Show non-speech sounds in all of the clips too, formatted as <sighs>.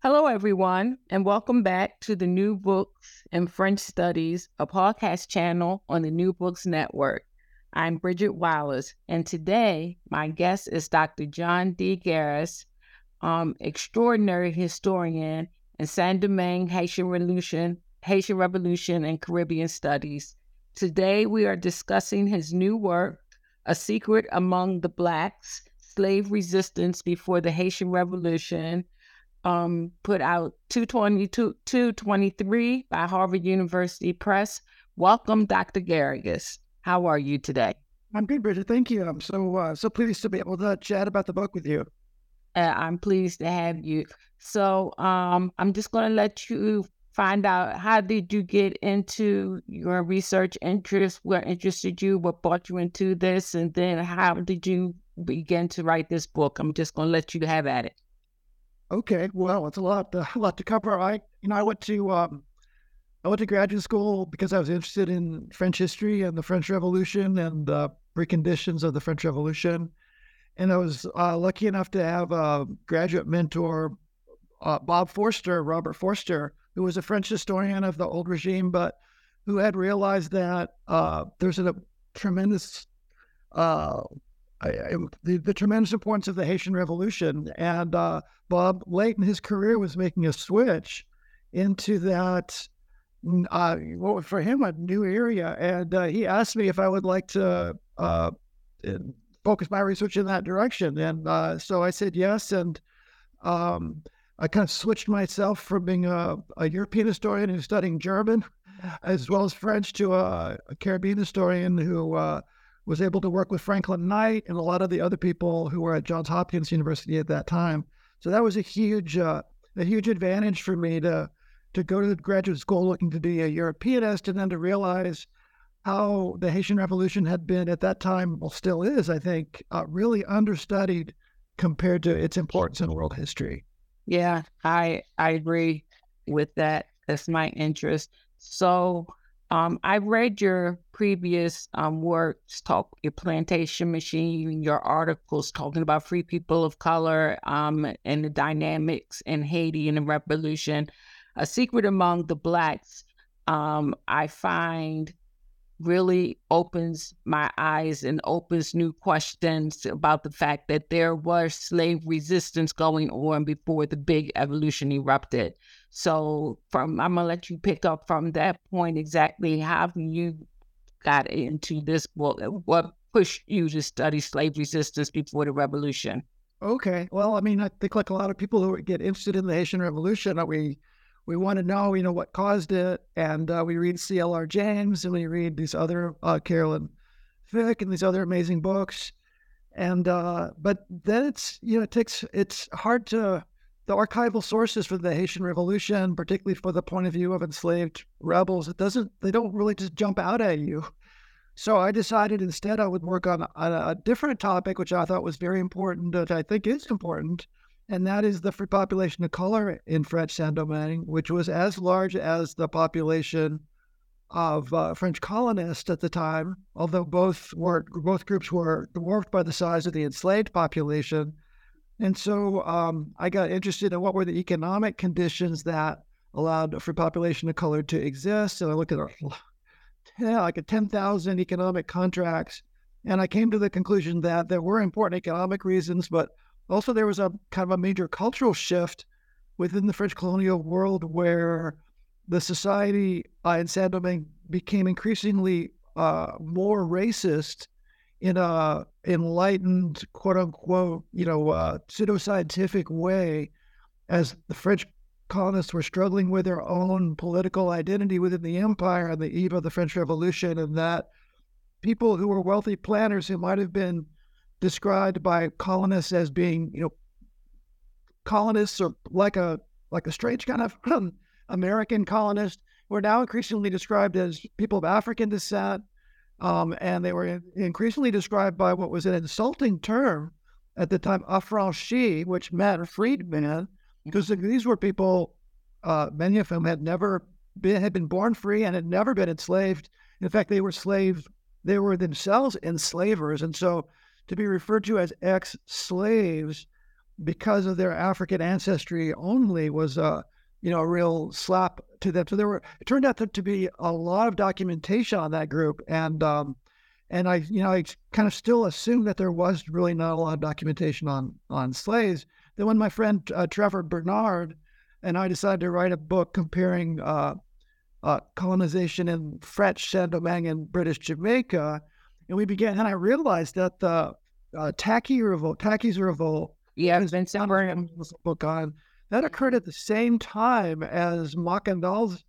Hello, everyone, and welcome back to the New Books in French Studies, a podcast channel on the New Books Network. I'm Bridget Wallace, and today my guest is Dr. John D. Garrigus, um, extraordinary historian in Saint Domingue, Haitian Revolution, Haitian Revolution, and Caribbean Studies. Today we are discussing his new work, A Secret Among the Blacks Slave Resistance Before the Haitian Revolution, um, put out 222, 223 by Harvard University Press. Welcome, Dr. Garrigus. How are you today? I'm good, Bridget. Thank you. I'm so uh, so pleased to be able to chat about the book with you. Uh, I'm pleased to have you. So um, I'm just going to let you find out how did you get into your research interest? What interested you? What brought you into this? And then how did you begin to write this book? I'm just going to let you have at it. Okay, well, it's a lot, <laughs> a lot to cover. I, you know, I went to, um, I went to graduate school because I was interested in French history and the French Revolution and the preconditions of the French Revolution. And I was uh, lucky enough to have a graduate mentor, uh, Bob Forster, Robert Forster, who was a French historian of the old regime, but who had realized that uh, there's a tremendous uh, I, the, the, tremendous importance of the Haitian Revolution. And uh, Bob, late in his career, was making a switch into that, uh, what for him, a new area. And uh, he asked me if I would like to uh, focus my research in that direction. And uh, so I said yes. And um, I kind of switched myself from being a, a European historian who's studying German <laughs> as well as French to a, a Caribbean historian who uh, was able to work with Franklin Knight and a lot of the other people who were at Johns Hopkins University at that time. So that was a huge, uh, a huge advantage for me to to go to the graduate school looking to be a Europeanist and then to realize how the Haitian Revolution had been at that time, well, still is, I think, uh, really understudied compared to its importance in world history. Yeah, I I agree with that. That's my interest. So um, I read your previous um, works, talk your plantation machine, your articles talking about free people of color um, and the dynamics in Haiti and the revolution. A secret among the blacks, um, I find really opens my eyes and opens new questions about the fact that there was slave resistance going on before the big evolution erupted. So from I'm gonna let you pick up from that point exactly how you got into this book. What pushed you to study slave resistance before the revolution? Okay. Well, I mean, I think like a lot of people who get interested in the Haitian Revolution, we we want to know, you know, what caused it. And uh, we read C.L.R. James and we read these other uh, Carolyn Fick and these other amazing books. And uh, but then it's you know it takes it's hard to the archival sources for the Haitian Revolution, particularly for the point of view of enslaved rebels, it doesn't they don't really just jump out at you. So I decided instead I would work on a, a different topic, which I thought was very important, that I think is important, and that is the free population of color in French Saint Domingue, which was as large as the population of uh, French colonists at the time, although both were both groups were dwarfed by the size of the enslaved population. And so um, I got interested in what were the economic conditions that allowed for population of color to exist. And I looked at yeah, like a 10,000 economic contracts. And I came to the conclusion that there were important economic reasons, but also, there was a kind of a major cultural shift within the French colonial world where the society uh, in Saint Domingue became increasingly uh, more racist in a enlightened, quote unquote, you know, uh, pseudoscientific way, as the French colonists were struggling with their own political identity within the empire on the eve of the French Revolution, and that people who were wealthy planners who might have been described by colonists as being, you know, colonists or like a like a strange kind of <clears throat> American colonist, were now increasingly described as people of African descent. Um, and they were increasingly described by what was an insulting term at the time, affranchi, which meant freedmen, because these were people, uh, many of whom had never been, had been born free and had never been enslaved. In fact, they were slaves, they were themselves enslavers. And so to be referred to as ex slaves because of their African ancestry only was a, you know, a real slap to them. So there were, it turned out to be a lot of documentation on that group. And, um, and I, you know, I kind of still assumed that there was really not a lot of documentation on on slaves. Then when my friend uh, Trevor Burnard and I decided to write a book comparing uh, uh, colonization in French Saint-Domingue and British Jamaica, and we began, and I realized that the uh, Tacky revolt, Tacky's revolt, yeah, Vincent Burnham book on that occurred at the same time as Macandal's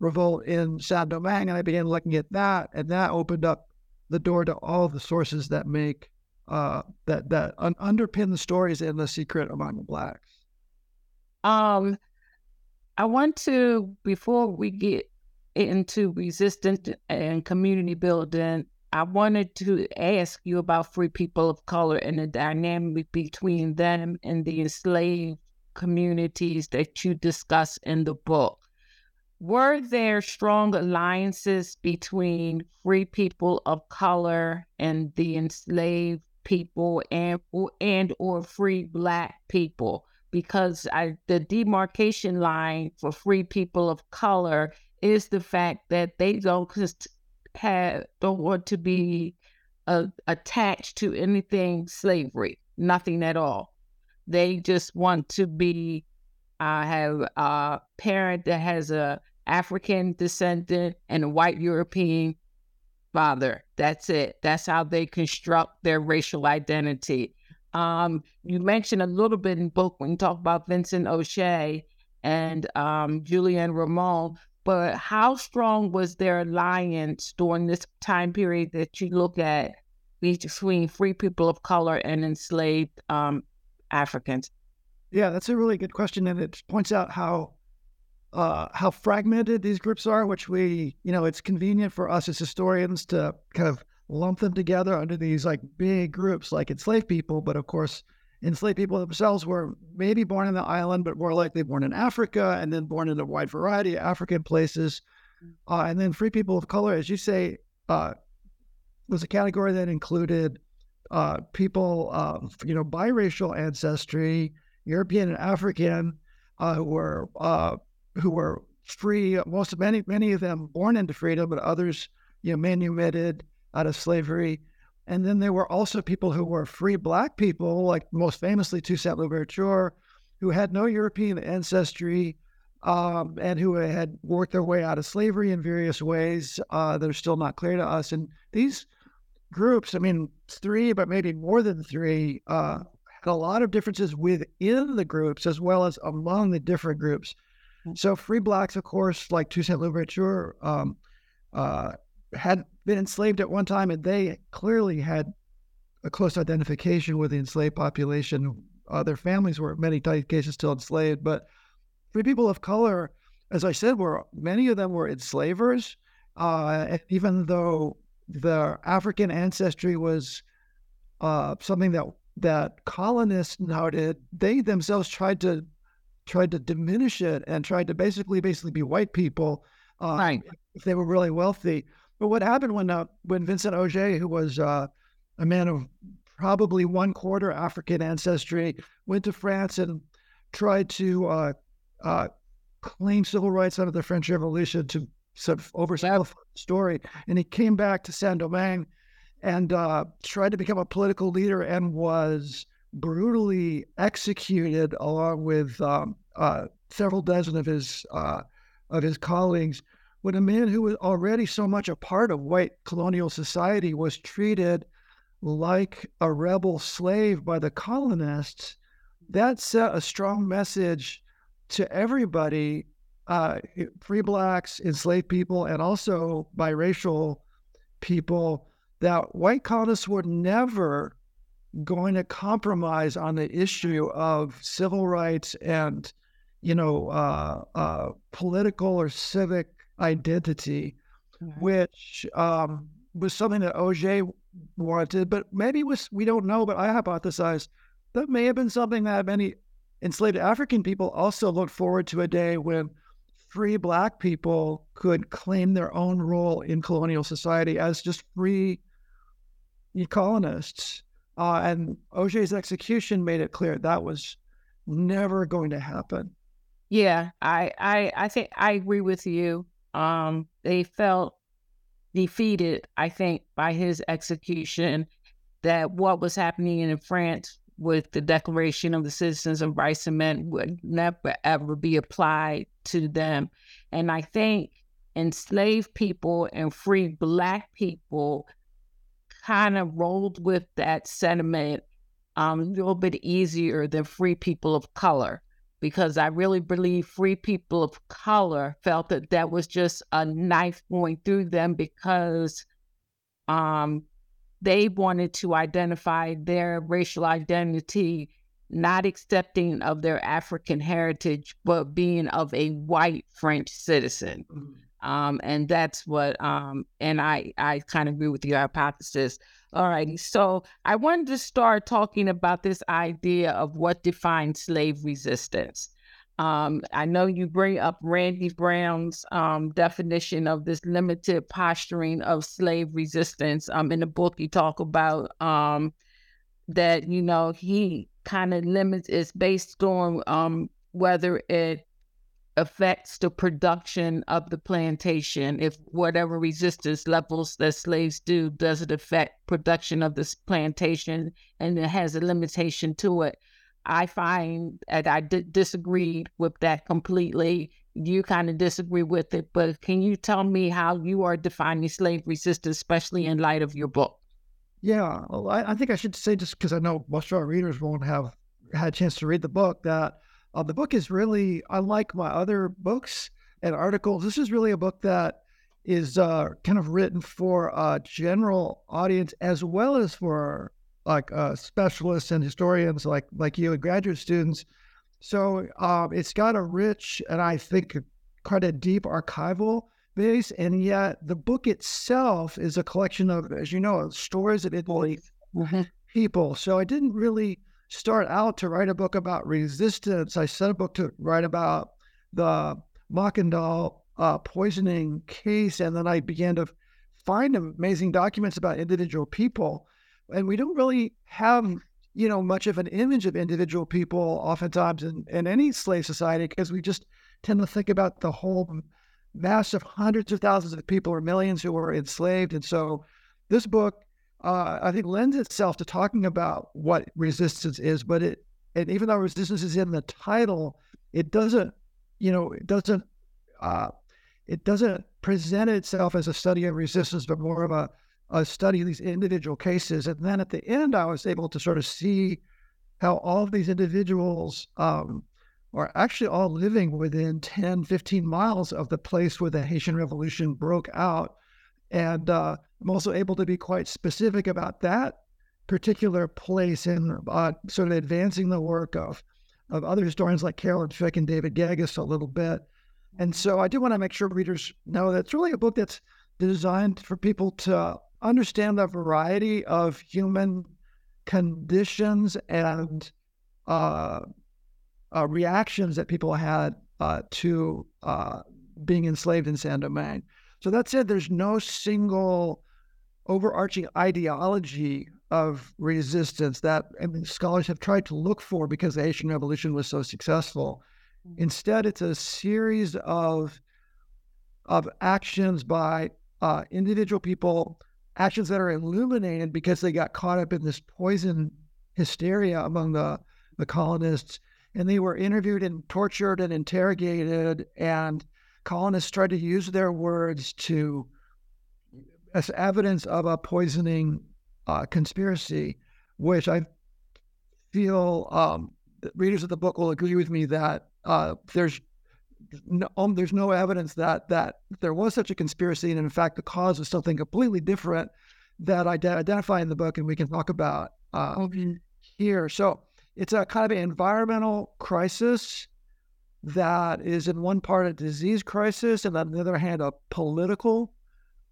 revolt in Saint-Domingue, and I began looking at that, and that opened up the door to all the sources that make uh, that that un- underpin the stories in the secret among the blacks. Um, I want to before we get into resistance and community building. I wanted to ask you about free people of color and the dynamic between them and the enslaved communities that you discuss in the book. Were there strong alliances between free people of color and the enslaved people and and or free black people? Because I, the demarcation line for free people of color is the fact that they don't have don't want to be uh, attached to anything slavery nothing at all they just want to be I have a parent that has a African descendant and a white European father. That's it. That's how they construct their racial identity. Um, you mentioned a little bit in book when you talk about Vincent Ogé and um, Julien Raimond, but how strong was their alliance during this time period that you look at between free people of color and enslaved um, Africans? Yeah, that's a really good question, and it points out how uh, how fragmented these groups are. Which we, you know, it's convenient for us as historians to kind of lump them together under these like big groups, like enslaved people. But of course, enslaved people themselves were maybe born in the island, but more likely born in Africa, and then born in a wide variety of African places. Mm. Uh, and then free people of color, as you say, uh, was a category that included uh, people, you know, biracial ancestry European and African uh, who were uh, who were free. Most of many many of them born into freedom, but others you know manumitted out of slavery. And then there were also people who were free black people, like most famously Toussaint Louverture, who had no European ancestry um, and who had worked their way out of slavery in various ways uh, that are still not clear to us. And these groups, I mean, three, but maybe more than three, uh, a lot of differences within the groups as well as among the different groups. Mm. So free blacks, of course, like Toussaint Louverture, um, uh, had been enslaved at one time, and they clearly had a close identification with the enslaved population. Uh, their families were, in many cases, still enslaved. But free people of color, as I said, were many of them were enslavers. Uh, even though their African ancestry was uh, something that that colonists noted they themselves tried to tried to diminish it and tried to basically basically be white people uh, right. if they were really wealthy. But what happened when uh, when Vincent Ogé, who was uh, a man of probably one quarter African ancestry, went to France and tried to uh, uh, claim civil rights under the French Revolution to sort of oversimplified story, and he came back to Saint Domingue and uh, tried to become a political leader and was brutally executed along with um, uh, several dozen of his uh, of his colleagues. When a man who was already so much a part of white colonial society was treated like a rebel slave by the colonists, that sent a strong message to everybody uh, free blacks, enslaved people, and also biracial people that white colonists were never going to compromise on the issue of civil rights and you know, uh, uh, political or civic identity, which um, was something that Ogé wanted, but maybe was we don't know. But I hypothesize that may have been something that many enslaved African people also looked forward to a day when free Black people could claim their own role in colonial society as just free colonists. Uh, and Ogé's execution made it clear that was never going to happen. Yeah, I, I, I think I agree with you. Um, they felt defeated, I think, by his execution. That what was happening in France with the Declaration of the Citizens of Rights and Men would never ever be applied to them. And I think enslaved people and free Black people kind of rolled with that sentiment um, a little bit easier than free people of color because I really believe free people of color felt that that was just a knife going through them because um, they wanted to identify their racial identity, not accepting of their African heritage, but being of a white French citizen. Mm-hmm. Um, and that's what, um, and I, I kind of agree with your hypothesis. All righty. So I wanted to start talking about this idea of what defines slave resistance. Um, I know you bring up Randy Browne's um, definition of this limited posturing of slave resistance. Um, in the book, you talk about um, that, you know, he kind of limits, it's based on um, whether it affects the production of the plantation. If whatever resistance levels that slaves do does it affect production of this plantation and it has a limitation to it. I find that I d- disagree with that completely. You kind of disagree with it, but can you tell me how you are defining slave resistance, especially in light of your book? Yeah, well, I, I think I should say just because I know most of our readers won't have had a chance to read the book that uh, the book is really, unlike my other books and articles, this is really a book that is uh, kind of written for a general audience as well as for like uh, specialists and historians like like you and graduate students. So um, it's got a rich and I think quite a deep archival base, and yet the book itself is a collection of, as you know, stories of Italy mm-hmm. people. So I didn't really start out to write a book about resistance. I set a book to write about the Makandal uh, poisoning case, and then I began to find amazing documents about individual people. And we don't really have, you know, much of an image of individual people oftentimes in, in any slave society because we just tend to think about the whole mass of hundreds of thousands of people or millions who were enslaved. And so this book uh, I think lends itself to talking about what resistance is, but it and even though resistance is in the title, it doesn't, you know, it doesn't, uh, it doesn't present itself as a study of resistance, but more of a, a study these individual cases. And then at the end, I was able to sort of see how all of these individuals um, are actually all living within 10, 15 miles of the place where the Haitian Revolution broke out. And uh, I'm also able to be quite specific about that particular place in uh, sort of advancing the work of of other historians like Carolyn Fick and David Geggus a little bit. And so I do want to make sure readers know that it's really a book that's designed for people to understand the variety of human conditions and uh, uh, reactions that people had uh, to uh, being enslaved in Saint Domingue. So that said, there's no single overarching ideology of resistance that I mean, scholars have tried to look for because the Haitian Revolution was so successful. Mm-hmm. Instead, it's a series of of actions by uh, individual people, actions that are illuminated because they got caught up in this poison hysteria among the the colonists, and they were interviewed and tortured and interrogated, and colonists tried to use their words to as evidence of a poisoning uh, conspiracy, which I feel um, readers of the book will agree with me that uh, there's no, um, there's no evidence that that there was such a conspiracy, and in fact, the cause was something completely different that I identify in the book, and we can talk about uh, here. So it's a kind of an environmental crisis that is, in one part, a disease crisis, and on the other hand, a political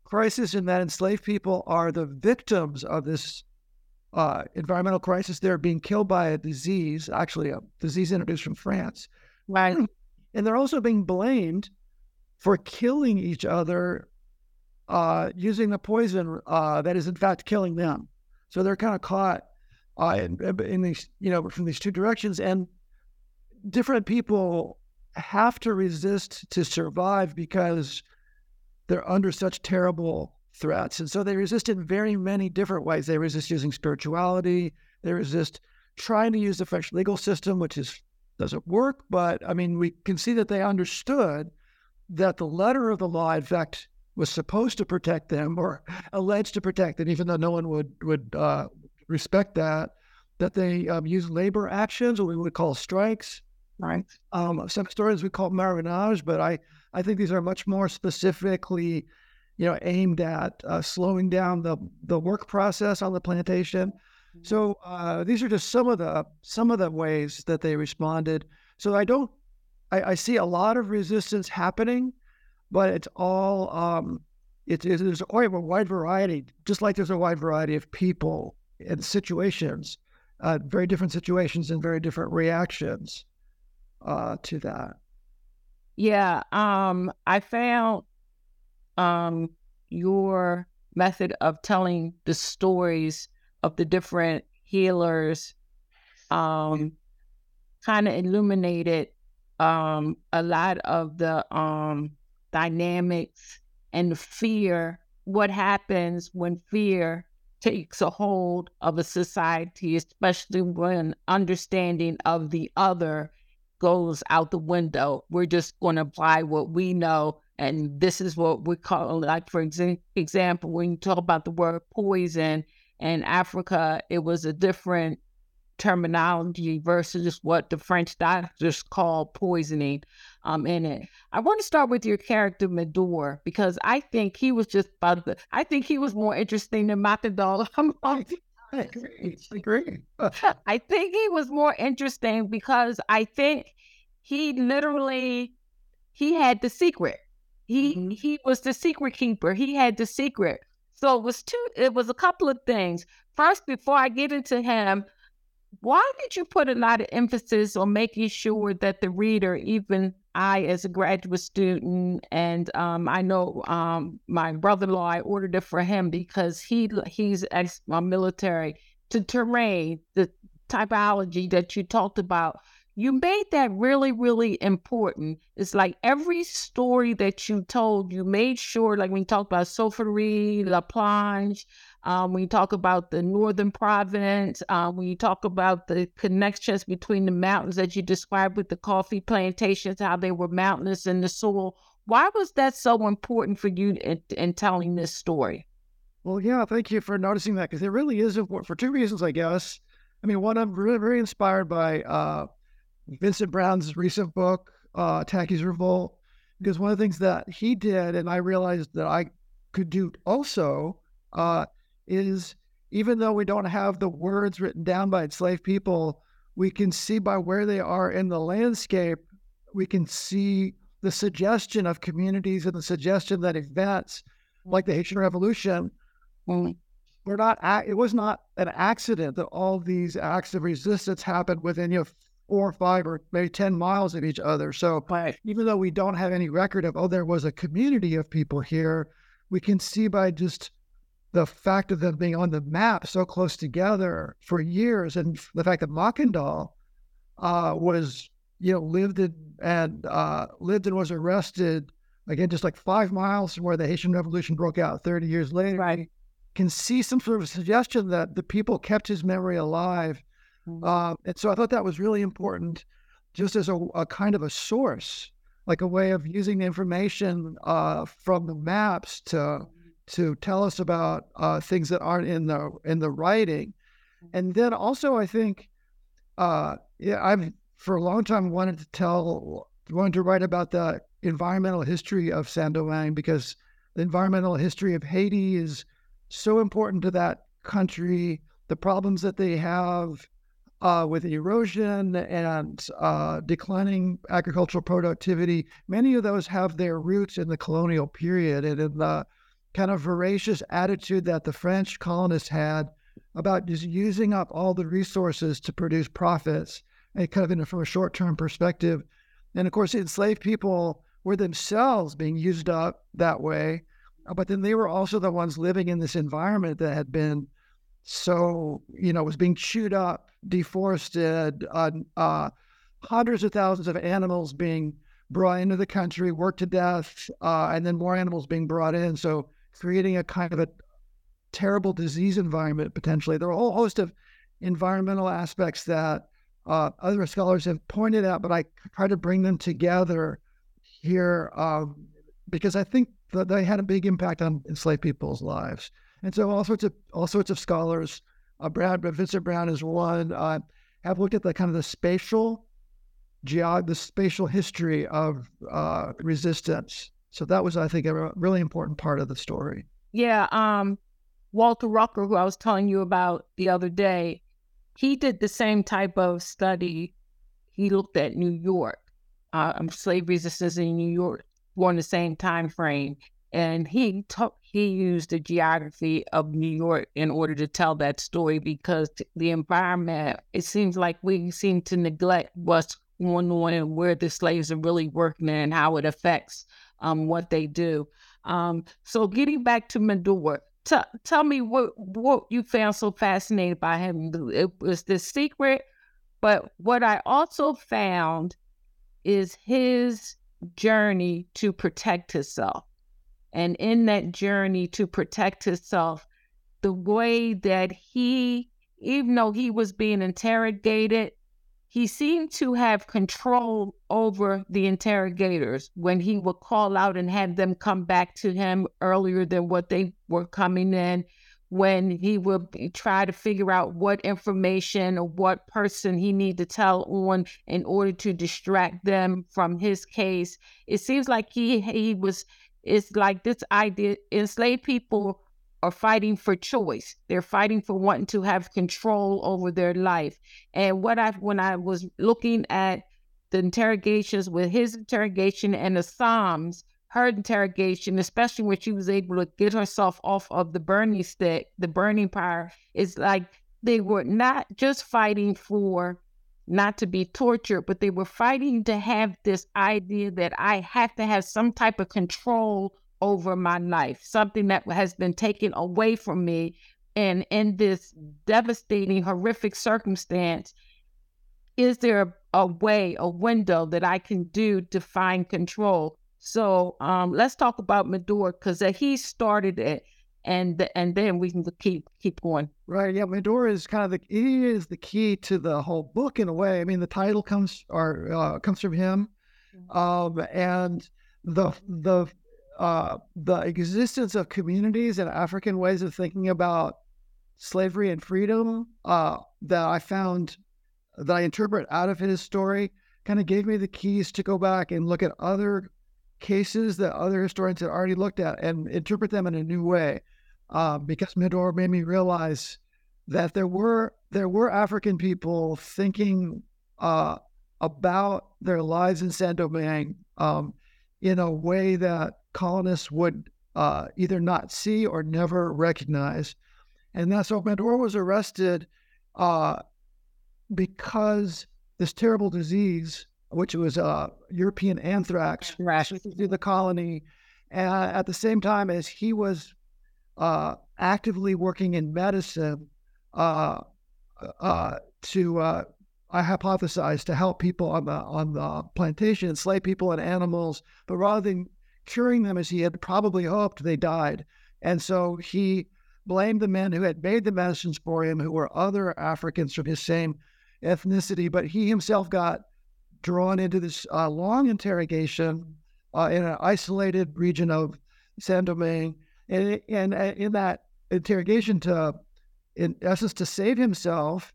crisis, and that enslaved people are the victims of this uh, environmental crisis. They're being killed by a disease, actually, a disease introduced from France. Right. And they're also being blamed for killing each other uh, using the poison uh, that is, in fact, killing them. So they're kind of caught uh, in, in these, you know, from these two directions. And different people have to resist to survive because they're under such terrible threats. And so they resist in very many different ways. They resist using spirituality, they resist trying to use the French legal system, which is doesn't work. But I mean, we can see that they understood that the letter of the law, in fact, was supposed to protect them or <laughs> alleged to protect them, even though no one would would uh, respect that. That they um, use labor actions, what we would call strikes, right? Um, some historians would call marronage, but I, I think these are much more specifically, you know, aimed at uh, slowing down the the work process on the plantation. Mm-hmm. So uh, these are just some of the some of the ways that they responded. So I don't, I, I see a lot of resistance happening, but it's all um, it, it, there's a wide variety, just like there's a wide variety of people and situations, uh, very different situations and very different reactions uh, to that? Yeah, um, I found um, your method of telling the stories of the different healers um, kind of illuminated um, a lot of the um, dynamics and fear. What happens when fear takes a hold of a society, especially when understanding of the other goes out the window. We're just going to apply what we know. And this is what we call, like, for exa- example, when you talk about the word poison in Africa, it was a different terminology versus what the French doctors call poisoning um, in it. I want to start with your character Medor because I think he was just about the, I think he was more interesting than Makandal. <laughs> I agree. I agree. <laughs> I think he was more interesting because I think he literally he had the secret. He mm-hmm. he was the secret keeper. He had the secret. So it was two it was a couple of things. First, before I get into him, why did you put a lot of emphasis on making sure that the reader, even I as a graduate student, and um, I know um, my brother-in-law, I ordered it for him because he he's ex military to terrain, the typology that you talked about you made that really, really important. It's like every story that you told, you made sure, like when you talk about Soufrière, La Planche, um, when you talk about the Northern Province, um, when you talk about the connections between the mountains that you described with the coffee plantations, how they were mountainous in the soil. Why was that so important for you in, in telling this story? Well, yeah, thank you for noticing that because it really is important for two reasons, I guess. I mean, one, I'm really very inspired by uh, Vincent Brown's recent book, uh, Tacky's Revolt, because one of the things that he did, and I realized that I could do also, uh, is even though we don't have the words written down by enslaved people, we can see by where they are in the landscape, we can see the suggestion of communities and the suggestion that events like the Haitian Revolution mm, were not, it was not an accident that all these acts of resistance happened within you know, four or five or maybe 10 miles of each other. So right. even though we don't have any record of, oh, there was a community of people here, we can see by just the fact of them being on the map so close together for years and the fact that Makandal uh, was, you know, lived in and uh, lived and was arrested again, just like five miles from where the Haitian Revolution broke out 30 years later. Right. Can see some sort of suggestion that the people kept his memory alive Mm-hmm. Uh, and so I thought that was really important, just as a, a, kind of a source, like a way of using the information uh, from the maps to to tell us about uh, things that aren't in the in the writing. Mm-hmm. And then also, I think, uh, yeah, I've for a long time wanted to tell, wanted to write about the environmental history of Saint-Domingue because the environmental history of Haiti is so important to that country. The problems that they have, uh, with erosion and uh, declining agricultural productivity, many of those have their roots in the colonial period and in the kind of voracious attitude that the French colonists had about just using up all the resources to produce profits, and kind of in a, from a short term perspective. And of course, enslaved people were themselves being used up that way, uh, but then they were also the ones living in this environment that had been so, you know, was being chewed up, deforested, uh, uh, hundreds of thousands of animals being brought into the country, worked to death, uh, and then more animals being brought in. So creating a kind of a terrible disease environment potentially. There are a whole host of environmental aspects that uh, other scholars have pointed out, but I try to bring them together here um, because I think that they had a big impact on enslaved people's lives. And so all sorts of all sorts of scholars, uh, Brad, Vincent Brown is one, uh, have looked at the kind of the spatial geog, the spatial history of uh, resistance so that was, I think, a really important part of the story. Yeah. Um, Walter Rucker, who I was telling you about the other day, he did the same type of study. He looked at New York, uh, um, slave resistance in New York during the same time frame, and he took he used the geography of New York in order to tell that story because the environment. It seems like we seem to neglect what's going on and where the slaves are really working and how it affects um, what they do. Um, so getting back to Medor, t- tell me what what you found so fascinating by him. It was the secret, but what I also found is his journey to protect himself. And in that journey to protect himself, the way that he, even though he was being interrogated, he seemed to have control over the interrogators when he would call out and have them come back to him earlier than what they were coming in when he would try to figure out what information or what person he need to tell on in order to distract them from his case. It seems like he he was it's like this idea enslaved people are fighting for choice. They're fighting for wanting to have control over their life. And what I when I was looking at the interrogations with his interrogation and the Psalms, her interrogation, especially when she was able to get herself off of the burning stick, the burning pyre, is like they were not just fighting for not to be tortured, but they were fighting to have this idea that I have to have some type of control over my life, something that has been taken away from me. And in this devastating, horrific circumstance, is there a, a way, a window that I can do to find control? So um, let's talk about Medor because he started it, and and then we can keep keep going. Right. Yeah. Medor is kind of the he is the key to the whole book in a way. I mean, the title comes or uh, comes from him, mm-hmm. um, and the the uh, the existence of communities and African ways of thinking about slavery and freedom uh, that I found that I interpret out of his story kind of gave me the keys to go back and look at other cases that other historians had already looked at and interpret them in a new way. Uh, because Medor made me realize that there were there were African people thinking uh, about their lives in Saint Domingue um, in a way that colonists would uh, either not see or never recognize. And that's so Medor was arrested uh, because this terrible disease, which was uh, European anthrax, through the colony. At the same time as he was uh, actively working in medicine uh, uh, to, uh, I hypothesize, to help people on the on the plantation, enslaved people and animals, but rather than curing them as he had probably hoped, they died. And so he blamed the men who had made the medicines for him, who were other Africans from his same ethnicity. But he himself got drawn into this uh, long interrogation uh, in an isolated region of Saint Domingue. And, and uh, in that interrogation, to in essence, to save himself,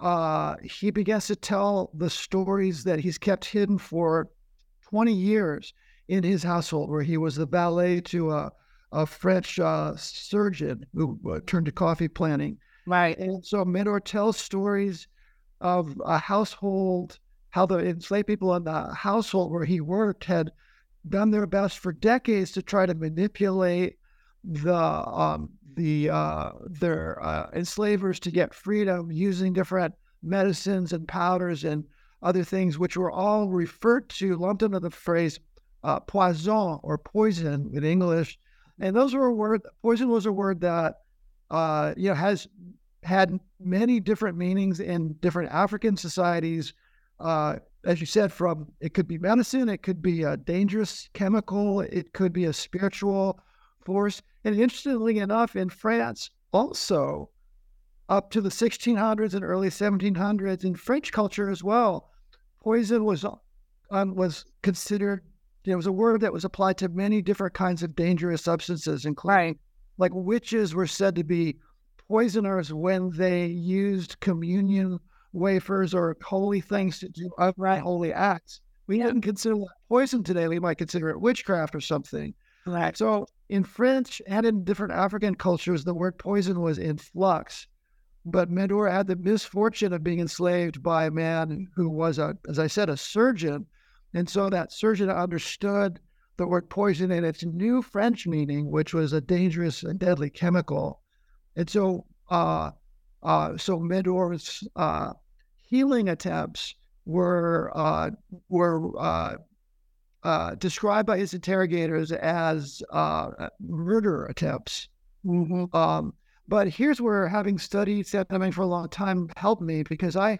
uh, he begins to tell the stories that he's kept hidden for 20 years in his household, where he was the valet to a, a French uh, surgeon who uh, turned to coffee planting. Right. And so Medor tells stories of a household, how the enslaved people in the household where he worked had done their best for decades to try to manipulate the um, the uh, their uh, enslavers to get freedom using different medicines and powders and other things, which were all referred to, lumped into the phrase uh, poison or poison in English. And those were a word, poison was a word that, uh, you know, has had many different meanings in different African societies. Uh, as you said, from it could be medicine, it could be a dangerous chemical, it could be a spiritual force. And interestingly enough, in France, also up to the 1600s and early 1700s, in French culture as well, poison was um, was considered. You know, it was a word that was applied to many different kinds of dangerous substances, including like witches were said to be poisoners when they used communion wafers or holy things to do unholy acts. We yeah. didn't consider that poison today. We might consider it witchcraft or something. Right. So in French and in different African cultures, the word poison was in flux. But Medora had the misfortune of being enslaved by a man who was, a, as I said, a surgeon. And so that surgeon understood the word poison in its new French meaning, which was a dangerous and deadly chemical. And so, uh, uh, so Medora's uh, healing attempts were uh, were uh, uh, described by his interrogators as murder attempts. Mm-hmm. Um, but here's where having studied Saint Domingue for a long time helped me because I,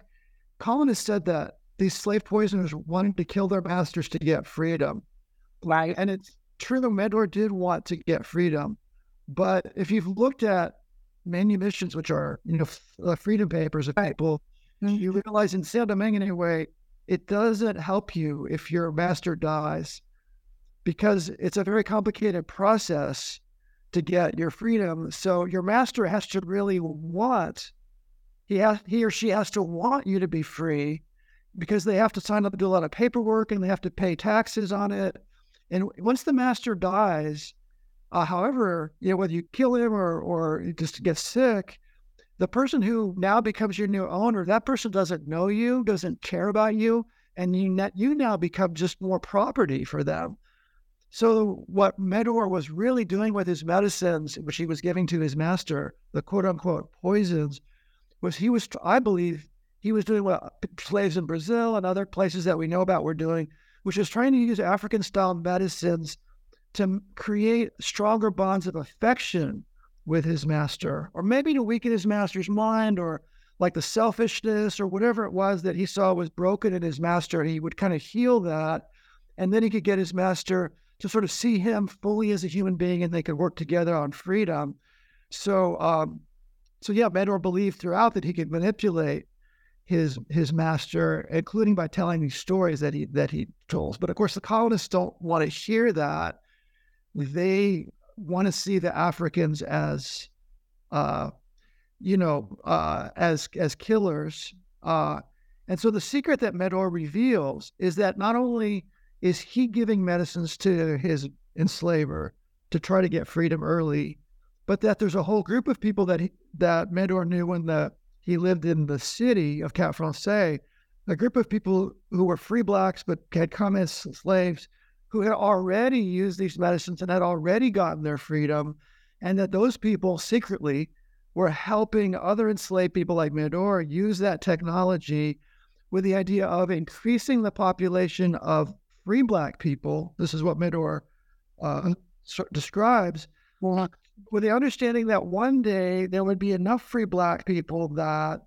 colonists said that these slave poisoners wanted to kill their masters to get freedom. Right. And it's true that Medor did want to get freedom. But if you've looked at manumissions, which are, you know, f- freedom papers of people, mm-hmm. you realize in Saint Domingue anyway, it doesn't help you if your master dies because it's a very complicated process to get your freedom. So your master has to really want he has he or she has to want you to be free because they have to sign up and do a lot of paperwork and they have to pay taxes on it. And once the master dies, uh, however, you know whether you kill him or or just get sick, the person who now becomes your new owner, that person doesn't know you, doesn't care about you, and you net you now become just more property for them. So, what Medor was really doing with his medicines, which he was giving to his master, the quote unquote poisons, was he was, I believe, he was doing what slaves in Brazil and other places that we know about were doing, which is trying to use African style medicines to create stronger bonds of affection with his master, or maybe to weaken his master's mind, or like the selfishness or whatever it was that he saw was broken in his master. And he would kind of heal that, and then he could get his master to sort of see him fully as a human being and they could work together on freedom. So, um, so yeah, Medor believed throughout that he could manipulate his his master, including by telling these stories that he that he told. But of course, the colonists don't want to hear that. They want to see the Africans as, uh, you know, uh, as as killers. Uh, and so the secret that Medor reveals is that not only is he giving medicines to his enslaver to try to get freedom early, but that there's a whole group of people that he, that Medor knew when the he lived in the city of Cap Français, a group of people who were free blacks but had come as slaves who had already used these medicines and had already gotten their freedom, and that those people secretly were helping other enslaved people like Medor use that technology with the idea of increasing the population of free black people, this is what Medor uh, describes, well, with the understanding that one day there would be enough free black people that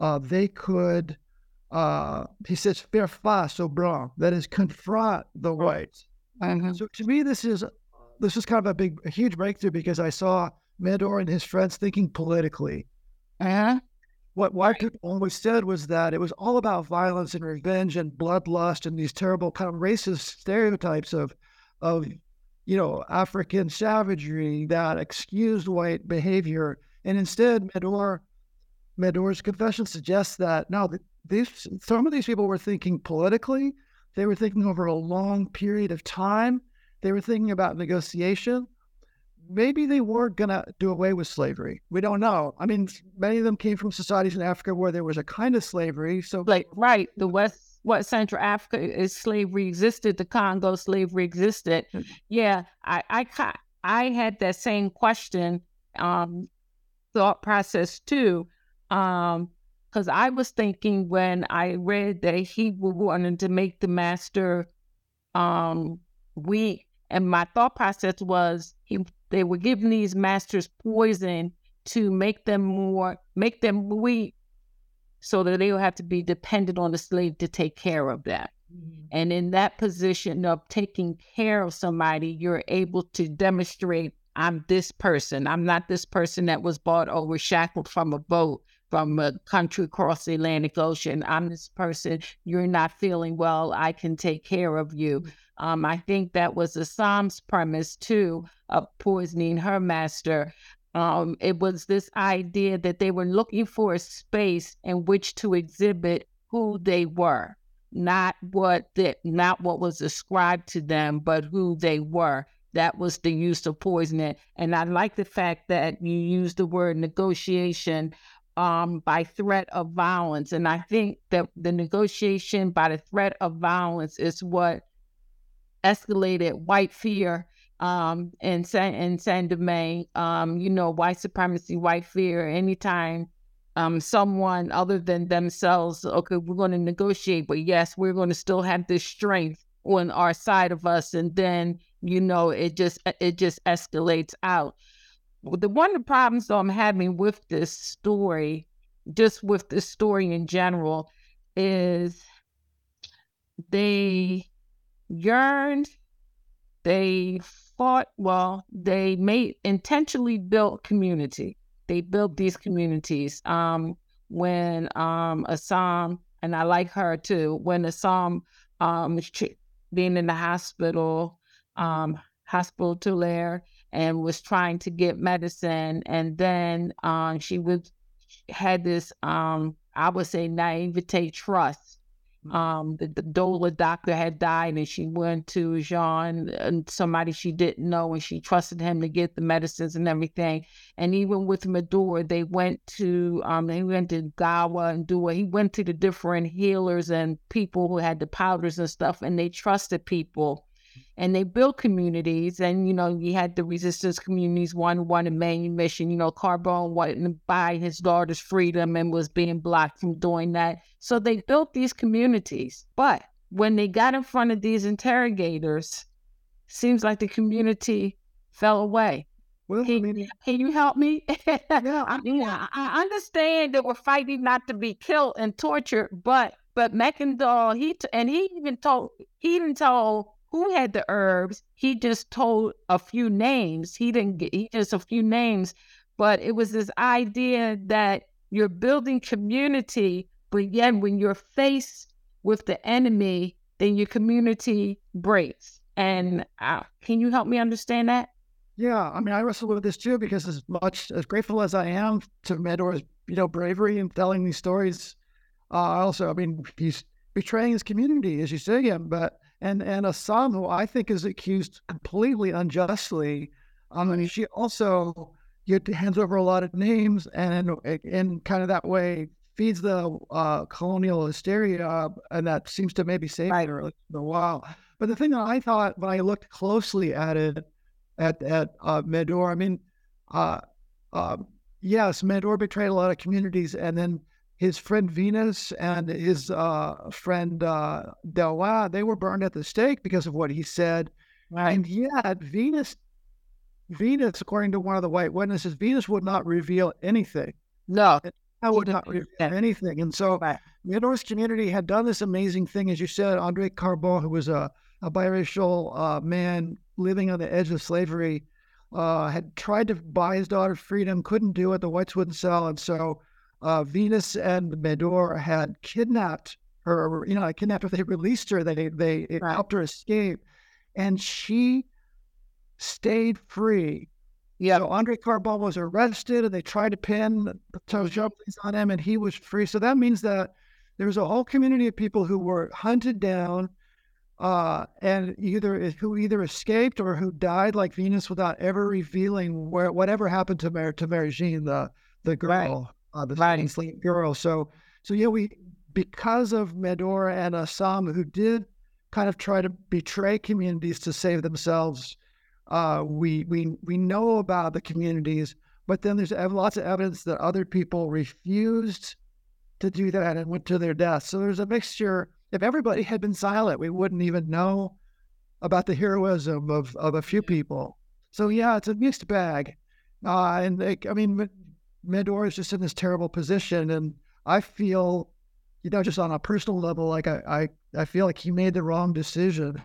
uh, they could, uh, he says, faire face so blanc, that is, confront the whites. Mm-hmm. So to me, this is this is kind of a big, a huge breakthrough because I saw Medor and his friends thinking politically. Uh-huh what white people always said was that it was all about violence and revenge and bloodlust and these terrible kind of racist stereotypes of of you know African savagery that excused white behavior. And instead, Medor Medor's confession suggests that no, these some of these people were thinking politically. They were thinking over a long period of time. They were thinking about negotiation. maybe they weren't going to do away with slavery. We don't know. I mean, many of them came from societies in Africa where there was a kind of slavery. So, like, right, the West what Central Africa is slavery existed, the Congo slavery existed. Mm. Yeah, I I I had that same question um thought process too. Um because I was thinking when I read that he wanted to make the master um weak, and my thought process was he they were giving these masters poison to make them more make them weak so that they would have to be dependent on the slave to take care of that. Mm-hmm. And in that position of taking care of somebody, you're able to demonstrate I'm this person. I'm not this person that was bought over shackled from a boat from a country across the Atlantic Ocean. I'm this person. You're not feeling well. I can take care of you. Mm-hmm. Um, I think that was Assam's premise too of poisoning her master. Um, it was this idea that they were looking for a space in which to exhibit who they were, not what that not what was ascribed to them, but who they were. That was the use of poisoning. And I like the fact that you use the word negotiation um, by threat of violence. And I think that the negotiation by the threat of violence is what escalated white fear um, in San in Saint Domingue, um, you know, white supremacy, white fear. Anytime um, someone other than themselves, okay, we're going to negotiate, but yes, we're going to still have this strength on our side of us, and then you know, it just it just escalates out. The one of the problems I'm having with this story, just with this story in general, is they yearned, they fought, well, they made intentionally built community. They built these communities. Um, when um, Assam, and I like her too, when Assam um, being in the hospital, um, hospital Tulare, and was trying to get medicine, and then um, she was had this, um, I would say, naivete trust Mm. Um, the, the doula doctor had died, and she went to Jean and somebody she didn't know, and she trusted him to get the medicines and everything. And even with Medor, they went to um, they went to Gawa and Dua. He went to the different healers and people who had the powders and stuff, and they trusted people and they built communities. And you know, you had the resistance communities. One one a main mission. You know, Carbone wanted to buy his daughter's freedom and was being blocked from doing that. So they built these communities. But when they got in front of these interrogators, seems like the community fell away. Well, can, I mean, can you help me? yeah, <laughs> I, yeah, I understand that we're fighting not to be killed and tortured, but but Makandal, he t- and he even told he even told who had the herbs. He just told a few names. He didn't get he just a few names, but it was this idea that you're building community, but yet when you're faced with the enemy, then your community breaks. And uh, can you help me understand that? Yeah, I mean, I wrestle with this too because as much as grateful as I am to Medor's, you know, bravery in telling these stories, uh, also, I mean, he's betraying his community, as you say him, but and and Assam, who I think is accused completely unjustly. I mean, she also hands over a lot of names, and in kind of that way feeds the uh, colonial hysteria, and that seems to maybe save right. her for a while. But the thing that I thought when I looked closely at it, at at uh, Medor, I mean, uh, uh, yes, Medor betrayed a lot of communities, and then his friend Venus and his uh, friend uh, Dewa, they were burned at the stake because of what he said. Right. And yet, Venus, Venus, according to one of the white witnesses, Venus would not reveal anything. No, I would not reveal anything. And so, right. the North community had done this amazing thing, as you said. Andre Carbon, who was a, a biracial uh, man living on the edge of slavery, uh, had tried to buy his daughter freedom, couldn't do it. The whites wouldn't sell, and so uh, Venus and Medor had kidnapped her. You know, kidnapped her. They released her. They they right. helped her escape, and she stayed free. Yeah. So Andre Carbon was arrested, and they tried to pin the Tojoplis on him, and he was free. So that means that there's a whole community of people who were hunted down, uh, and either who either escaped or who died like Venus without ever revealing where whatever happened to Mary to Mary Jean, the the girl, right. Uh, the right. enslaved Bureau. So so yeah, we because of Medor and Assam who did kind of try to betray communities to save themselves. Uh, we we we know about the communities, but then there's lots of evidence that other people refused to do that and went to their death. So there's a mixture if everybody had been silent, we wouldn't even know about the heroism of, of a few people. So yeah, it's a mixed bag. Uh, and they, I mean, Medor is just in this terrible position, and I feel, you know, just on a personal level, like I, I, I feel like he made the wrong decision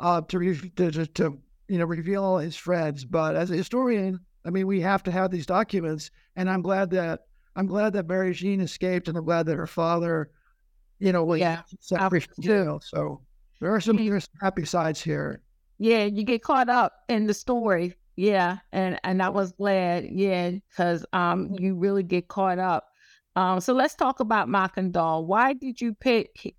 uh, to, re- to, to, you know, reveal all his friends. But as a historian, I mean, we have to have these documents, and I'm glad that I'm glad that Mary Jean escaped, and I'm glad that her father you know, yeah, separate too. So there are some happy sides here. Yeah, you get caught up in the story. Yeah, and and I was glad. Yeah, because um, you really get caught up. Um, so let's talk about Makandal. Why did you pick? He,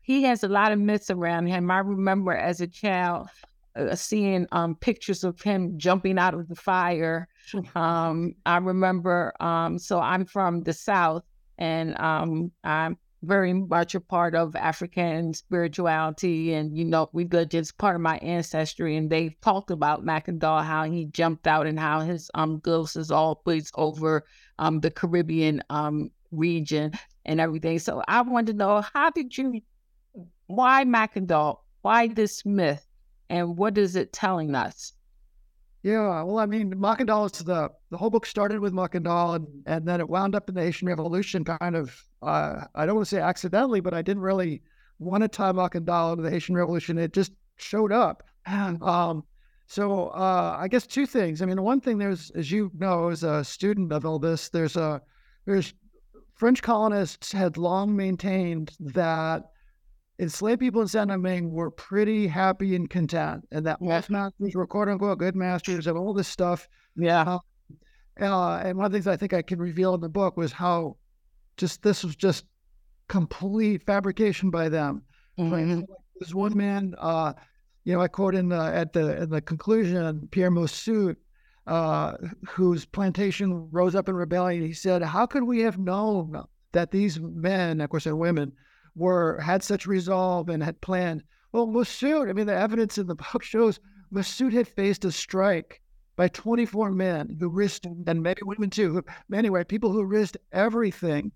he has a lot of myths around him. I remember as a child uh, seeing um, pictures of him jumping out of the fire. <laughs> Um, I remember. Um, so I'm from the South, and um, I'm very much a part of African spirituality. And, you know, we got just part of my ancestry. And they've talked about Makandal, how he jumped out and how his um ghost is always over um the Caribbean um region and everything. So I wanted to know how did you why Makandal? Why this myth? And what is it telling us? Yeah, well, I mean, Makandal is the the whole book started with Makandal, and and then it wound up in the Haitian Revolution, kind of. Uh, I don't want to say accidentally, but I didn't really want to tie Makandal into the Haitian Revolution. It just showed up. <sighs> Um, so uh, I guess two things. I mean, one thing there's, as you know, as a student of all this, there's a there's French colonists had long maintained that enslaved people in Saint Domingue were pretty happy and content, and that yeah. masters were quote unquote good masters and all this stuff. Yeah. Uh, uh, and one of the things I think I can reveal in the book was how just this was just complete fabrication by them. Mm-hmm. This one man, uh, you know, I quote in the at the in the conclusion, Pierre Mossut, uh, whose plantation rose up in rebellion. He said, "How could we have known that these men, of course, and women, were had such resolve and had planned. Well, Mossut, I mean, the evidence in the book shows Mossut had faced a strike by 24 men who risked, and maybe women too, anyway, people who risked everything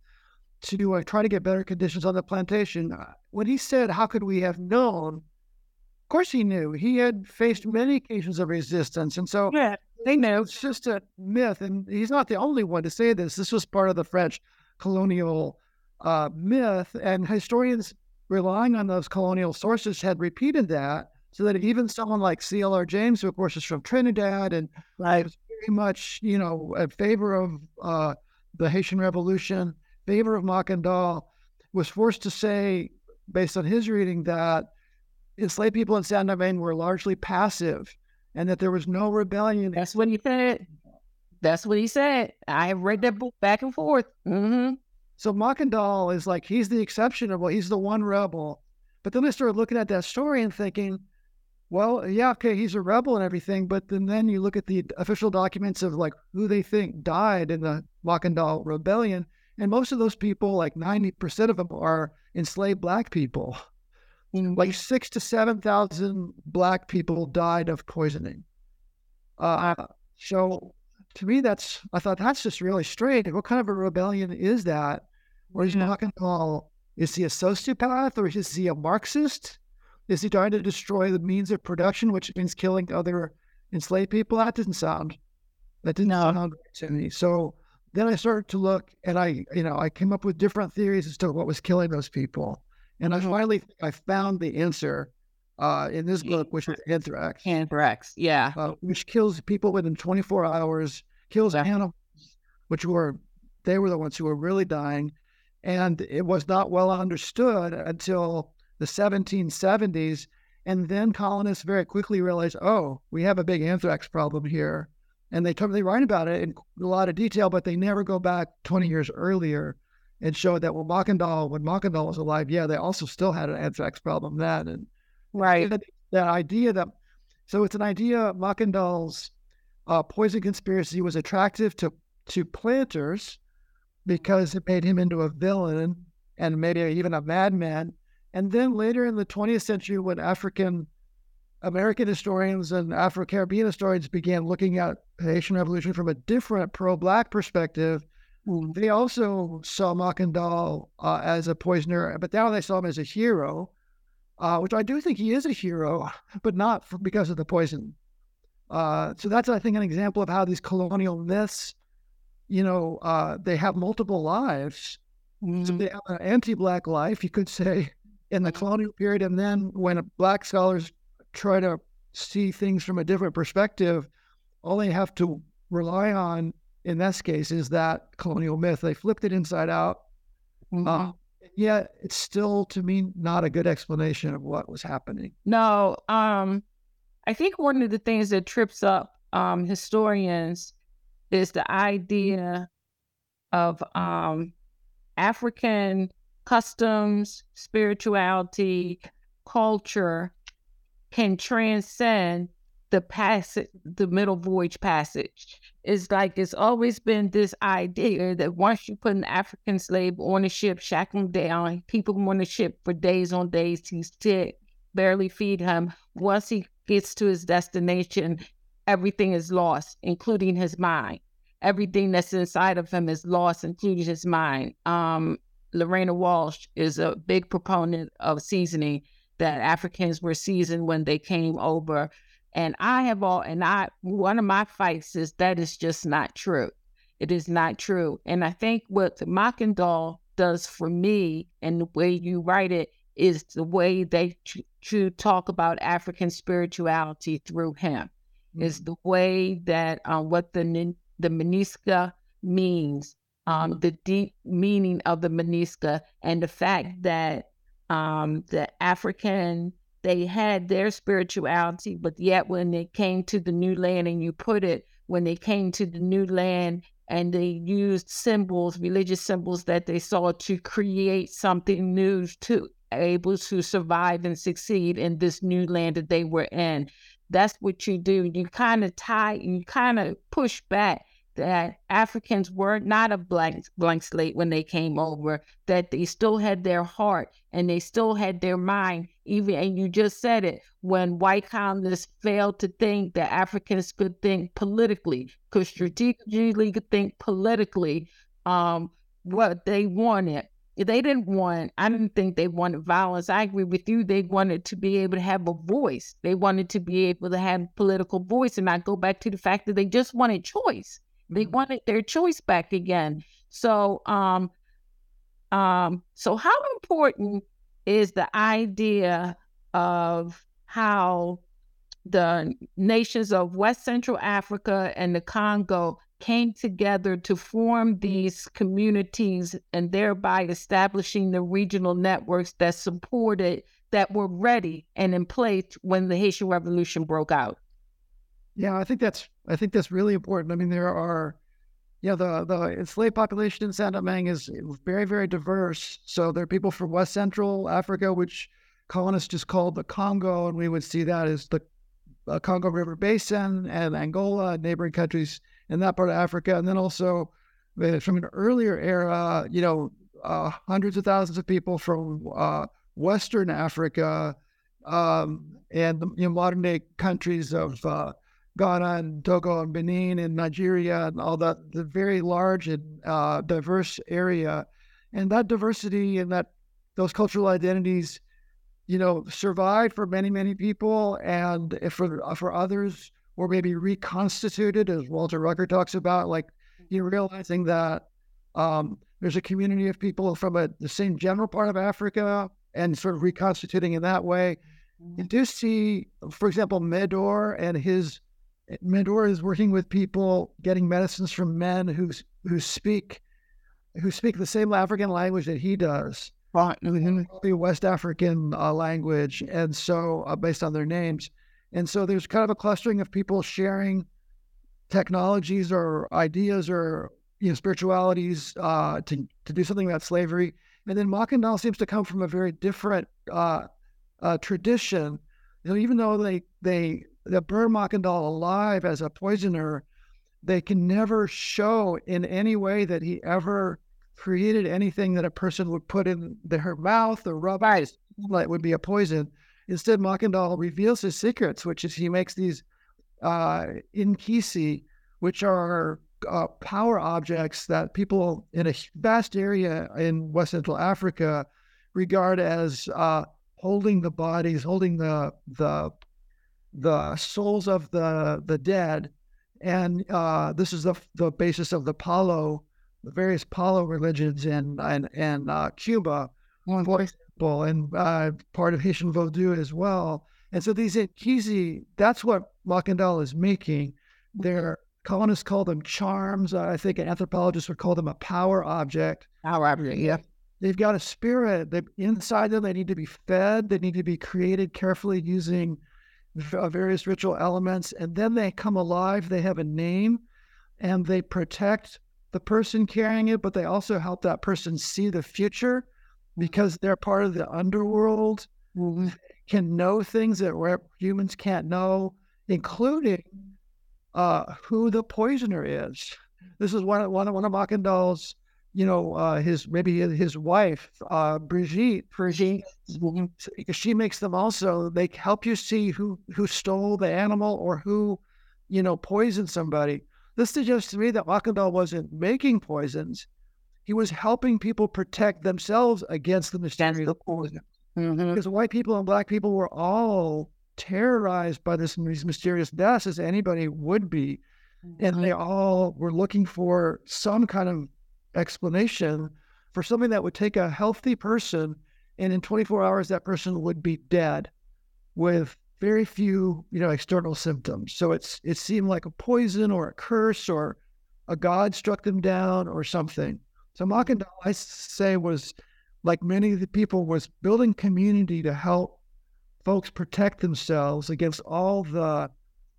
to uh, try to get better conditions on the plantation. Uh, when he said, How could we have known? Of course, he knew. He had faced many occasions of resistance. And so yeah, they know. It's just a myth. And he's not the only one to say this. This was part of the French colonial uh, myth, and historians relying on those colonial sources had repeated that, so that even someone like C.L.R. James, who of course is from Trinidad and right. was very much, you know, in favor of uh, the Haitian Revolution, favor of Makandal, was forced to say, based on his reading, that enslaved people in Saint Domingue were largely passive and that there was no rebellion. That's what he said. That's what he said. I have read that book back and forth. Mm-hmm. So Makandal is like he's the exception of well, he's the one rebel. But then I started looking at that story and thinking, well, yeah, okay, he's a rebel and everything, but then, then you look at the official documents of like who they think died in the Makandal rebellion, and most of those people, like 90% of them, are enslaved black people. Mm-hmm. Like six to 7,000 black people died of poisoning. Uh, so to me, that's, I thought that's just really strange. What kind of a rebellion is that? Where he's not going to call, is he a sociopath or is he a Marxist? Is he trying to destroy the means of production, which means killing other enslaved people? That didn't sound, that didn't no. sound to me. So then I started to look and I, you know, I came up with different theories as to what was killing those people. And I mm-hmm. finally, I found the answer uh, in this book, which is anthrax. Anthrax, yeah. Uh, which kills people within 24 hours, kills yeah. animals, which were, they were the ones who were really dying. And it was not well understood until the 1770s. And then colonists very quickly realized, oh, we have a big anthrax problem here. And they, totally write about it in a lot of detail, but they never go back 20 years earlier and show that well, Makandal, when Makandal was alive, yeah, they also still had an anthrax problem then. And right, that, that idea that so it's an idea Makandal's uh, poison conspiracy was attractive to to planters because it made him into a villain and maybe even a madman. And then later in the 20th century, when African American historians and Afro Caribbean historians began looking at the Haitian Revolution from a different pro Black perspective, mm. they also saw Makandal uh, as a poisoner, but now they saw him as a hero, uh, which I do think he is a hero, but not for, because of the poison. Uh, so that's, I think, an example of how these colonial myths, you know, uh, they have multiple lives. Mm. So they have an anti-black life, you could say, in the mm. colonial period, and then when black scholars try to see things from a different perspective, all they have to rely on in this case is that colonial myth. They flipped it inside out. Mm-hmm. Uh, yeah, it's still to me not a good explanation of what was happening. No, um, I think one of the things that trips up um, historians is the idea of um, African customs, spirituality, culture can transcend the passage, the middle voyage passage. It's like it's always been this idea that once you put an African slave on a ship, shackle him down, keep him on the ship for days on days, he's sick, barely feed him. Once he gets to his destination, everything is lost, including his mind. Everything that's inside of him is lost, including his mind. Um, Lorena Walsh is a big proponent of seasoning that Africans were seasoned when they came over. And I have all, and I, one of my fights is that is just not true. It is not true. And I think what Makandal does for me and the way you write it is the way they to talk about African spirituality through him. Mm-hmm. Is the way that um, what the the Maniska means, um, the deep meaning of the Maniska, and the fact that um, the African, they had their spirituality, but yet when they came to the new land, and you put it, when they came to the new land and they used symbols, religious symbols that they saw to create something new to able to survive and succeed in this new land that they were in. That's what you do. You kind of tie, you kind of push back that Africans were not a blank blank slate when they came over, that they still had their heart and they still had their mind. Even and you just said it when white colonists failed to think that Africans could think politically, could strategically think politically um, what they wanted. They didn't want, I didn't think they wanted violence. I agree with you. They wanted to be able to have a voice. They wanted to be able to have political voice. And I go back to the fact that they just wanted choice. They mm-hmm. wanted their choice back again. So, um, um, so how important is the idea of how the nations of West Central Africa and the Congo came together to form these communities and thereby establishing the regional networks that supported that were ready and in place when the Haitian Revolution broke out. Yeah, I think that's I think that's really important. I mean, there are, yeah, the the enslaved population in Saint Domingue is very very diverse. So there are people from West Central Africa, which colonists just called the Congo, and we would see that as the uh, Congo River Basin and Angola, and neighboring countries in that part of Africa, and then also from an earlier era, you know, uh, hundreds of thousands of people from uh, Western Africa um, and the you know, modern day countries of uh, Ghana and Togo and Benin and Nigeria and all that, the very large and uh, diverse area. And that diversity and that those cultural identities, you know, survived for many, many people. And for, for others, were maybe reconstituted, as Walter Rucker talks about, like you realizing that um, there's a community of people from a, the same general part of Africa and sort of reconstituting in that way. You do see, for example, Medor and his Medor is working with people getting medicines from men who who speak who speak the same African language that he does, right? The West African uh, language, and so uh, based on their names, and so there's kind of a clustering of people sharing technologies or ideas or you know spiritualities uh, to to do something about slavery. And then Makandal seems to come from a very different uh, uh, tradition. You know, even though they they they burn Makandal alive as a poisoner, they can never show in any way that he ever created anything that a person would put in their mouth or rub eyes like would be a poison. Instead, Makandal reveals his secrets, which is he makes these uh, inkisi, which are uh, power objects that people in a vast area in West Central Africa regard as uh, holding the bodies, holding the the the souls of the the dead, and uh, this is the the basis of the Palo, the various Palo religions in in, in uh, Cuba, for example, and uh, part of Haitian Vodou as well. And so these Inkisi, that's what Makandal is making. They're colonists call them charms. I think anthropologists would call them a power object. Power object, yeah. They've got a spirit. They inside them. They need to be fed. They need to be created carefully using various ritual elements, and then they come alive. They have a name, and they protect the person carrying it, but they also help that person see the future because they're part of the underworld. Mm-hmm. Can know things that humans can't know, including uh, who the poisoner is. This is one of one of one of you know, uh, his maybe his wife, uh, Brigitte. Brigitte, because she makes them also. They help you see who who stole the animal or who, you know, poisoned somebody. This suggests to me that Makandal wasn't making poisons; he was helping people protect themselves against the mysterious poison. Mm-hmm. Because white people and black people were all terrorized by this these mysterious deaths as anybody would be, mm-hmm. and they all were looking for some kind of explanation for something that would take a healthy person, and in 24 hours that person would be dead, with very few you know external symptoms. So it's it seemed like a poison or a curse or a god struck them down or something. So Makandal, I say, was like many of the people, was building community to help folks protect themselves against all the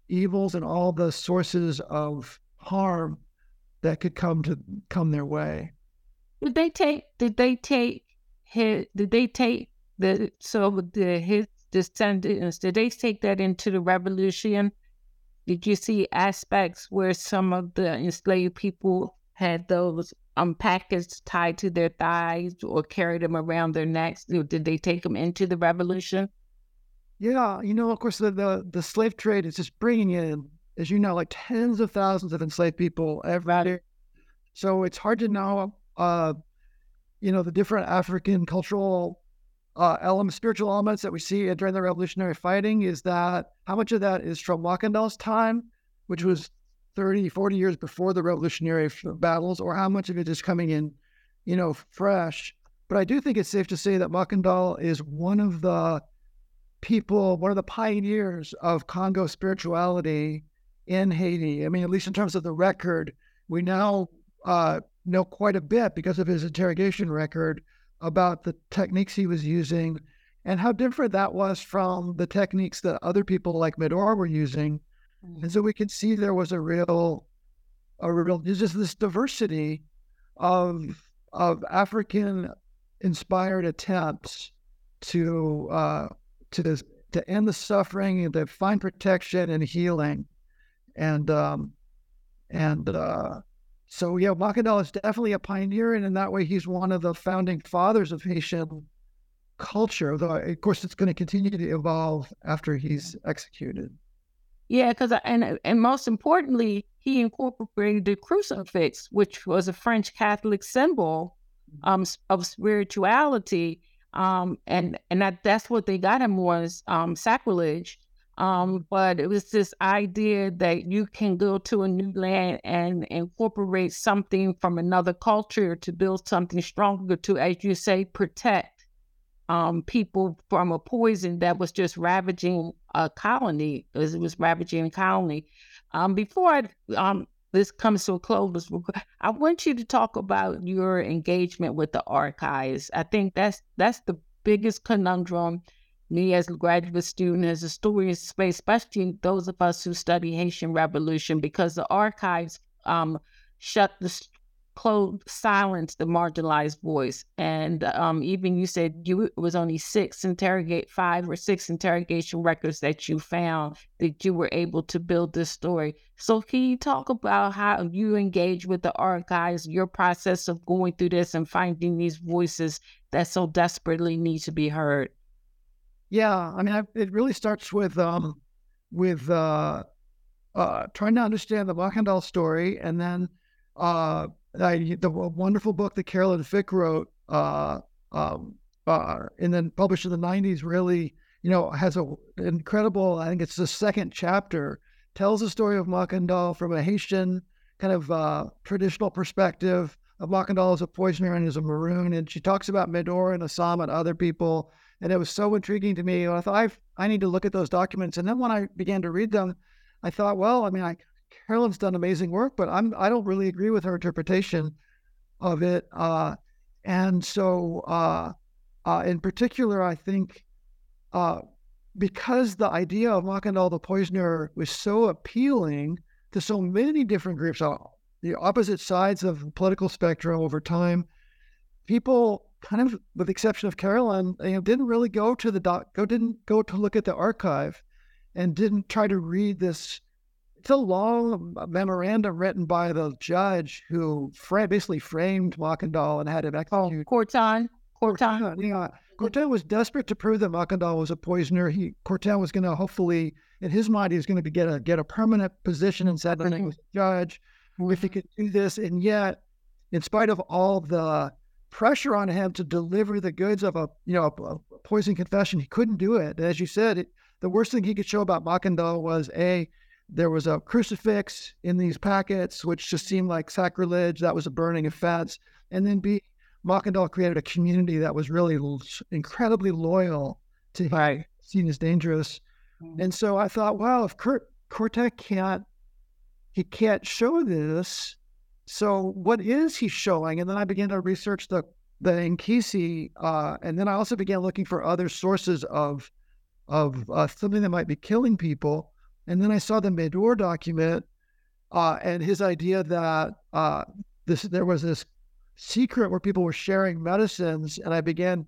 evils and all the sources of harm that could come to come their way. Did they take? Did they take his? Did they take the so the his descendants? Did they take that into the revolution? Did you see aspects where some of the enslaved people had those um packets tied to their thighs or carried them around their necks? Did they take them into the revolution? Yeah, you know, of course, the, the, the slave trade is just bringing in, as you know, like tens of thousands of enslaved people every day. So it's hard to know, uh, you know, the different African cultural uh, elements, spiritual elements that we see during the revolutionary fighting. Is that how much of that is from Makandal's time, which was 30, 40 years before the revolutionary battles, or how much of it is coming in, you know, fresh? But I do think it's safe to say that Makandal is one of the people, one of the pioneers of Congo spirituality in Haiti. I mean, at least in terms of the record, we now uh, know quite a bit because of his interrogation record about the techniques he was using and how different that was from the techniques that other people like Medor were using. And so we can see there was a real, a real, just this diversity of of African inspired attempts to uh, to to end the suffering and to find protection and healing. And um, and uh, so yeah, Makandal is definitely a pioneer, and in that way, he's one of the founding fathers of Haitian culture. Though of course, it's going to continue to evolve after he's executed. Yeah, because and and most importantly, he incorporated the crucifix, which was a French Catholic symbol mm-hmm. um, of spirituality um, and and that that's what they got him was um, sacrilege. Um, but it was this idea that you can go to a new land and incorporate something from another culture to build something stronger to, as you say, protect um, people from a poison that was just ravaging a colony, as it was ravaging a colony. Um, before I um, this comes to a close, I want you to talk about your engagement with the archives. I think that's that's the biggest conundrum. Me as a graduate student, as a historian space, especially those of us who study Haitian Revolution, because the archives um, shut the close silence the marginalized voice. And um, even you said you it was only six interrogate five or six interrogation records that you found that you were able to build this story. So can you talk about how you engage with the archives, your process of going through this and finding these voices that so desperately need to be heard? Yeah, I mean, I, it really starts with um, with uh, uh, trying to understand the Makandal story, and then uh, I, the wonderful book that Carolyn Fick wrote, uh, um, uh, and then published in the '90s, really, you know, has a incredible. I think it's the second chapter tells the story of Makandal from a Haitian kind of uh, traditional perspective of Makandal as a poisoner and as a maroon, and she talks about Medor and Assam and other people, and it was so intriguing to me. I thought I I need to look at those documents, and then when I began to read them, I thought, well, I mean, I Carolyn's done amazing work, but I'm I don't really agree with her interpretation of it. Uh, and so, uh, uh, in particular, I think uh, because the idea of Makandal the poisoner was so appealing to so many different groups, on uh, the opposite sides of the political spectrum over time, people kind of, with the exception of Carolyn, you know, didn't really go to the doc, go didn't go to look at the archive, and didn't try to read this it's a long memorandum written by the judge who fra- basically framed Makandal and had him oh, executed. Oh, Courtin. Courtin. Yeah. Courtin was desperate to prove that Makandal was a poisoner. He Courtin was going to hopefully, in his mind, he was going to get a get a permanent position in sentencing with the judge if he could do this. And yet, in spite of all the pressure on him to deliver the goods of a you know a, a poison confession, he couldn't do it. And as you said, it, the worst thing he could show about Makandal was a there was a crucifix in these packets, which just seemed like sacrilege. That was a burning offense. And then B, Makandal created a community that was really incredibly loyal to him, seen as dangerous. Mm-hmm. And so I thought, wow, if Kurt Cortec can't, he can't show this. So what is he showing? And then I began to research the the Nkisi, uh, and then I also began looking for other sources of of uh, something that might be killing people. And then I saw the Medor document uh, and his idea that uh, this there was this secret where people were sharing medicines, and I began.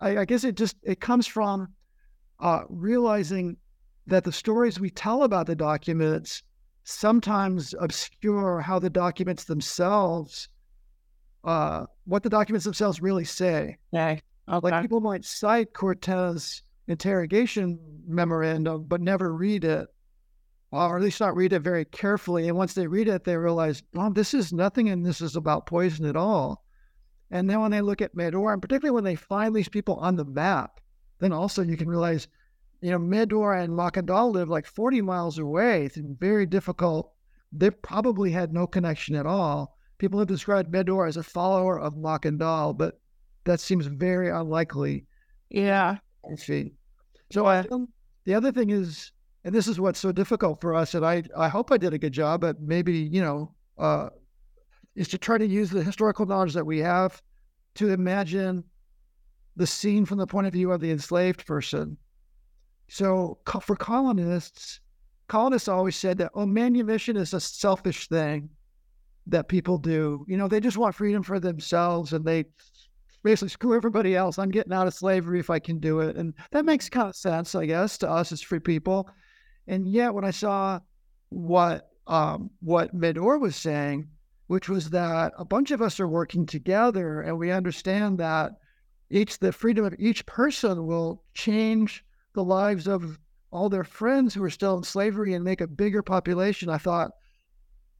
I, I guess it just it comes from uh, realizing that the stories we tell about the documents sometimes obscure how the documents themselves, uh, what the documents themselves really say. Yeah. Okay. Like people might cite Courtin's interrogation memorandum, but never read it or at least not read it very carefully. And once they read it, they realize, oh, this is nothing and this is about poison at all. And then when they look at Medor, and particularly when they find these people on the map, then also you can realize, you know, Medor and Makandal live like 40 miles away. It's very difficult. They probably had no connection at all. People have described Medor as a follower of Makandal, but that seems very unlikely. Yeah. So I, the other thing is and this is what's so difficult for us. And I, I hope I did a good job, but maybe, you know, uh, is to try to use the historical knowledge that we have to imagine the scene from the point of view of the enslaved person. So for colonists, colonists always said that, oh, manumission is a selfish thing that people do. You know, they just want freedom for themselves and they basically screw everybody else. I'm getting out of slavery if I can do it. And that makes kind of sense, I guess, to us as free people. And yet, when I saw what um, what Medor was saying, which was that a bunch of us are working together, and we understand that each the freedom of each person will change the lives of all their friends who are still in slavery and make a bigger population. I thought,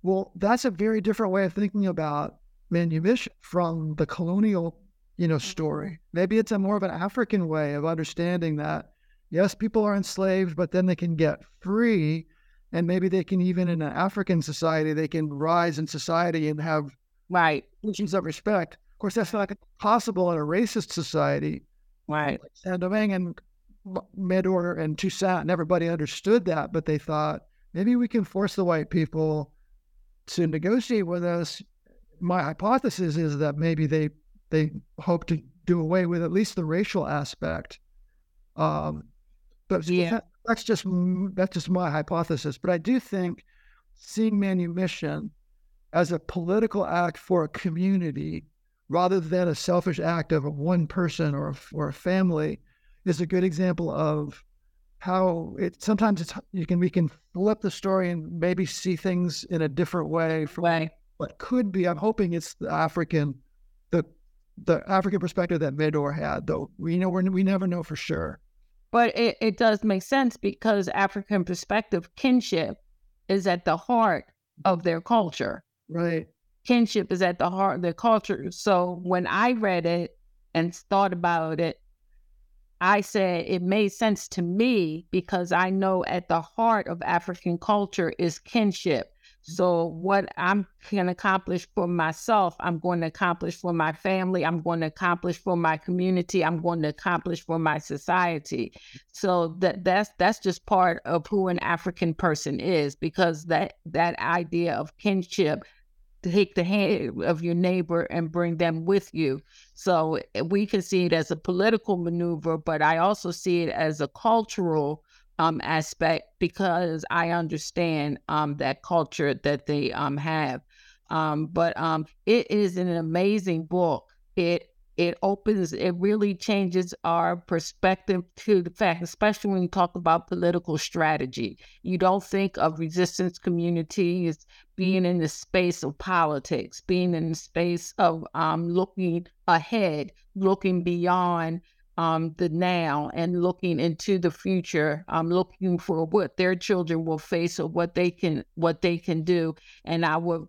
well, that's a very different way of thinking about manumission from the colonial, you know, story. Mm-hmm. Maybe it's a more of an African way of understanding that yes, people are enslaved, but then they can get free. And maybe they can even in an African society, they can rise in society and have right conditions of respect. Of course, that's not possible in a racist society. Right. Like Saint Domingue and Medor and Toussaint and everybody understood that, but they thought maybe we can force the white people to negotiate with us. My hypothesis is that maybe they they hope to do away with at least the racial aspect. Um, but yeah. that's just that's just my hypothesis. But I do think seeing manumission as a political act for a community rather than a selfish act of one person or or a family is a good example of how it sometimes it's you can we can flip the story and maybe see things in a different way from way. what could be. I'm hoping it's the African the the African perspective that Medor had, though we know we never know for sure. But it, it does make sense because African perspective kinship is at the heart of their culture. Right. Kinship is at the heart of their culture. So when I read it and thought about it, I said it made sense to me because I know at the heart of African culture is kinship. So, what I'm can accomplish for myself, I'm going to accomplish for my family. I'm going to accomplish for my community. I'm going to accomplish for my society. So that that's that's just part of who an African person is, because that that idea of kinship take the hand of your neighbor and bring them with you. So eh, we can see it as a political maneuver, but I also see it as a cultural um, aspect because I understand um, that culture that they um, have. Um, but um, it is an amazing book. It it opens, it really changes our perspective to the fact, especially when you talk about political strategy. You don't think of resistance communities being in the space of politics, being in the space of um, looking ahead, looking beyond um, the now and looking into the future, um, looking for what their children will face or what they can what they can do. And I would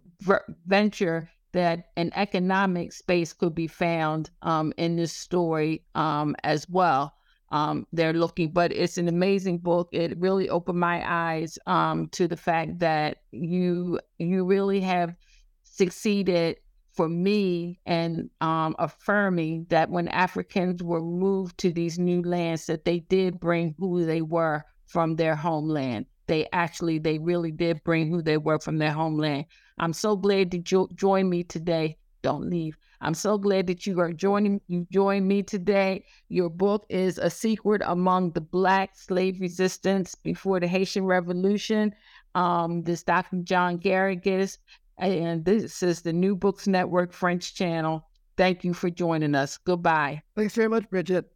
venture that an economic space could be found um, in this story um, as well. Um, they're looking, but it's an amazing book. It really opened my eyes um, to the fact that you you really have succeeded for me and um, affirming that when Africans were moved to these new lands, that they did bring who they were from their homeland. They actually, they really did bring who they were from their homeland. I'm so glad that you joined me today. Don't leave. I'm so glad that you are joining you join me today. Your book is A Secret Among the Black Slave Resistance Before the Haitian Revolution. Um, this Dr. John Garrigus and this is the New Books Network French channel. Thank you for joining us. Goodbye. Thanks very much, Bridget.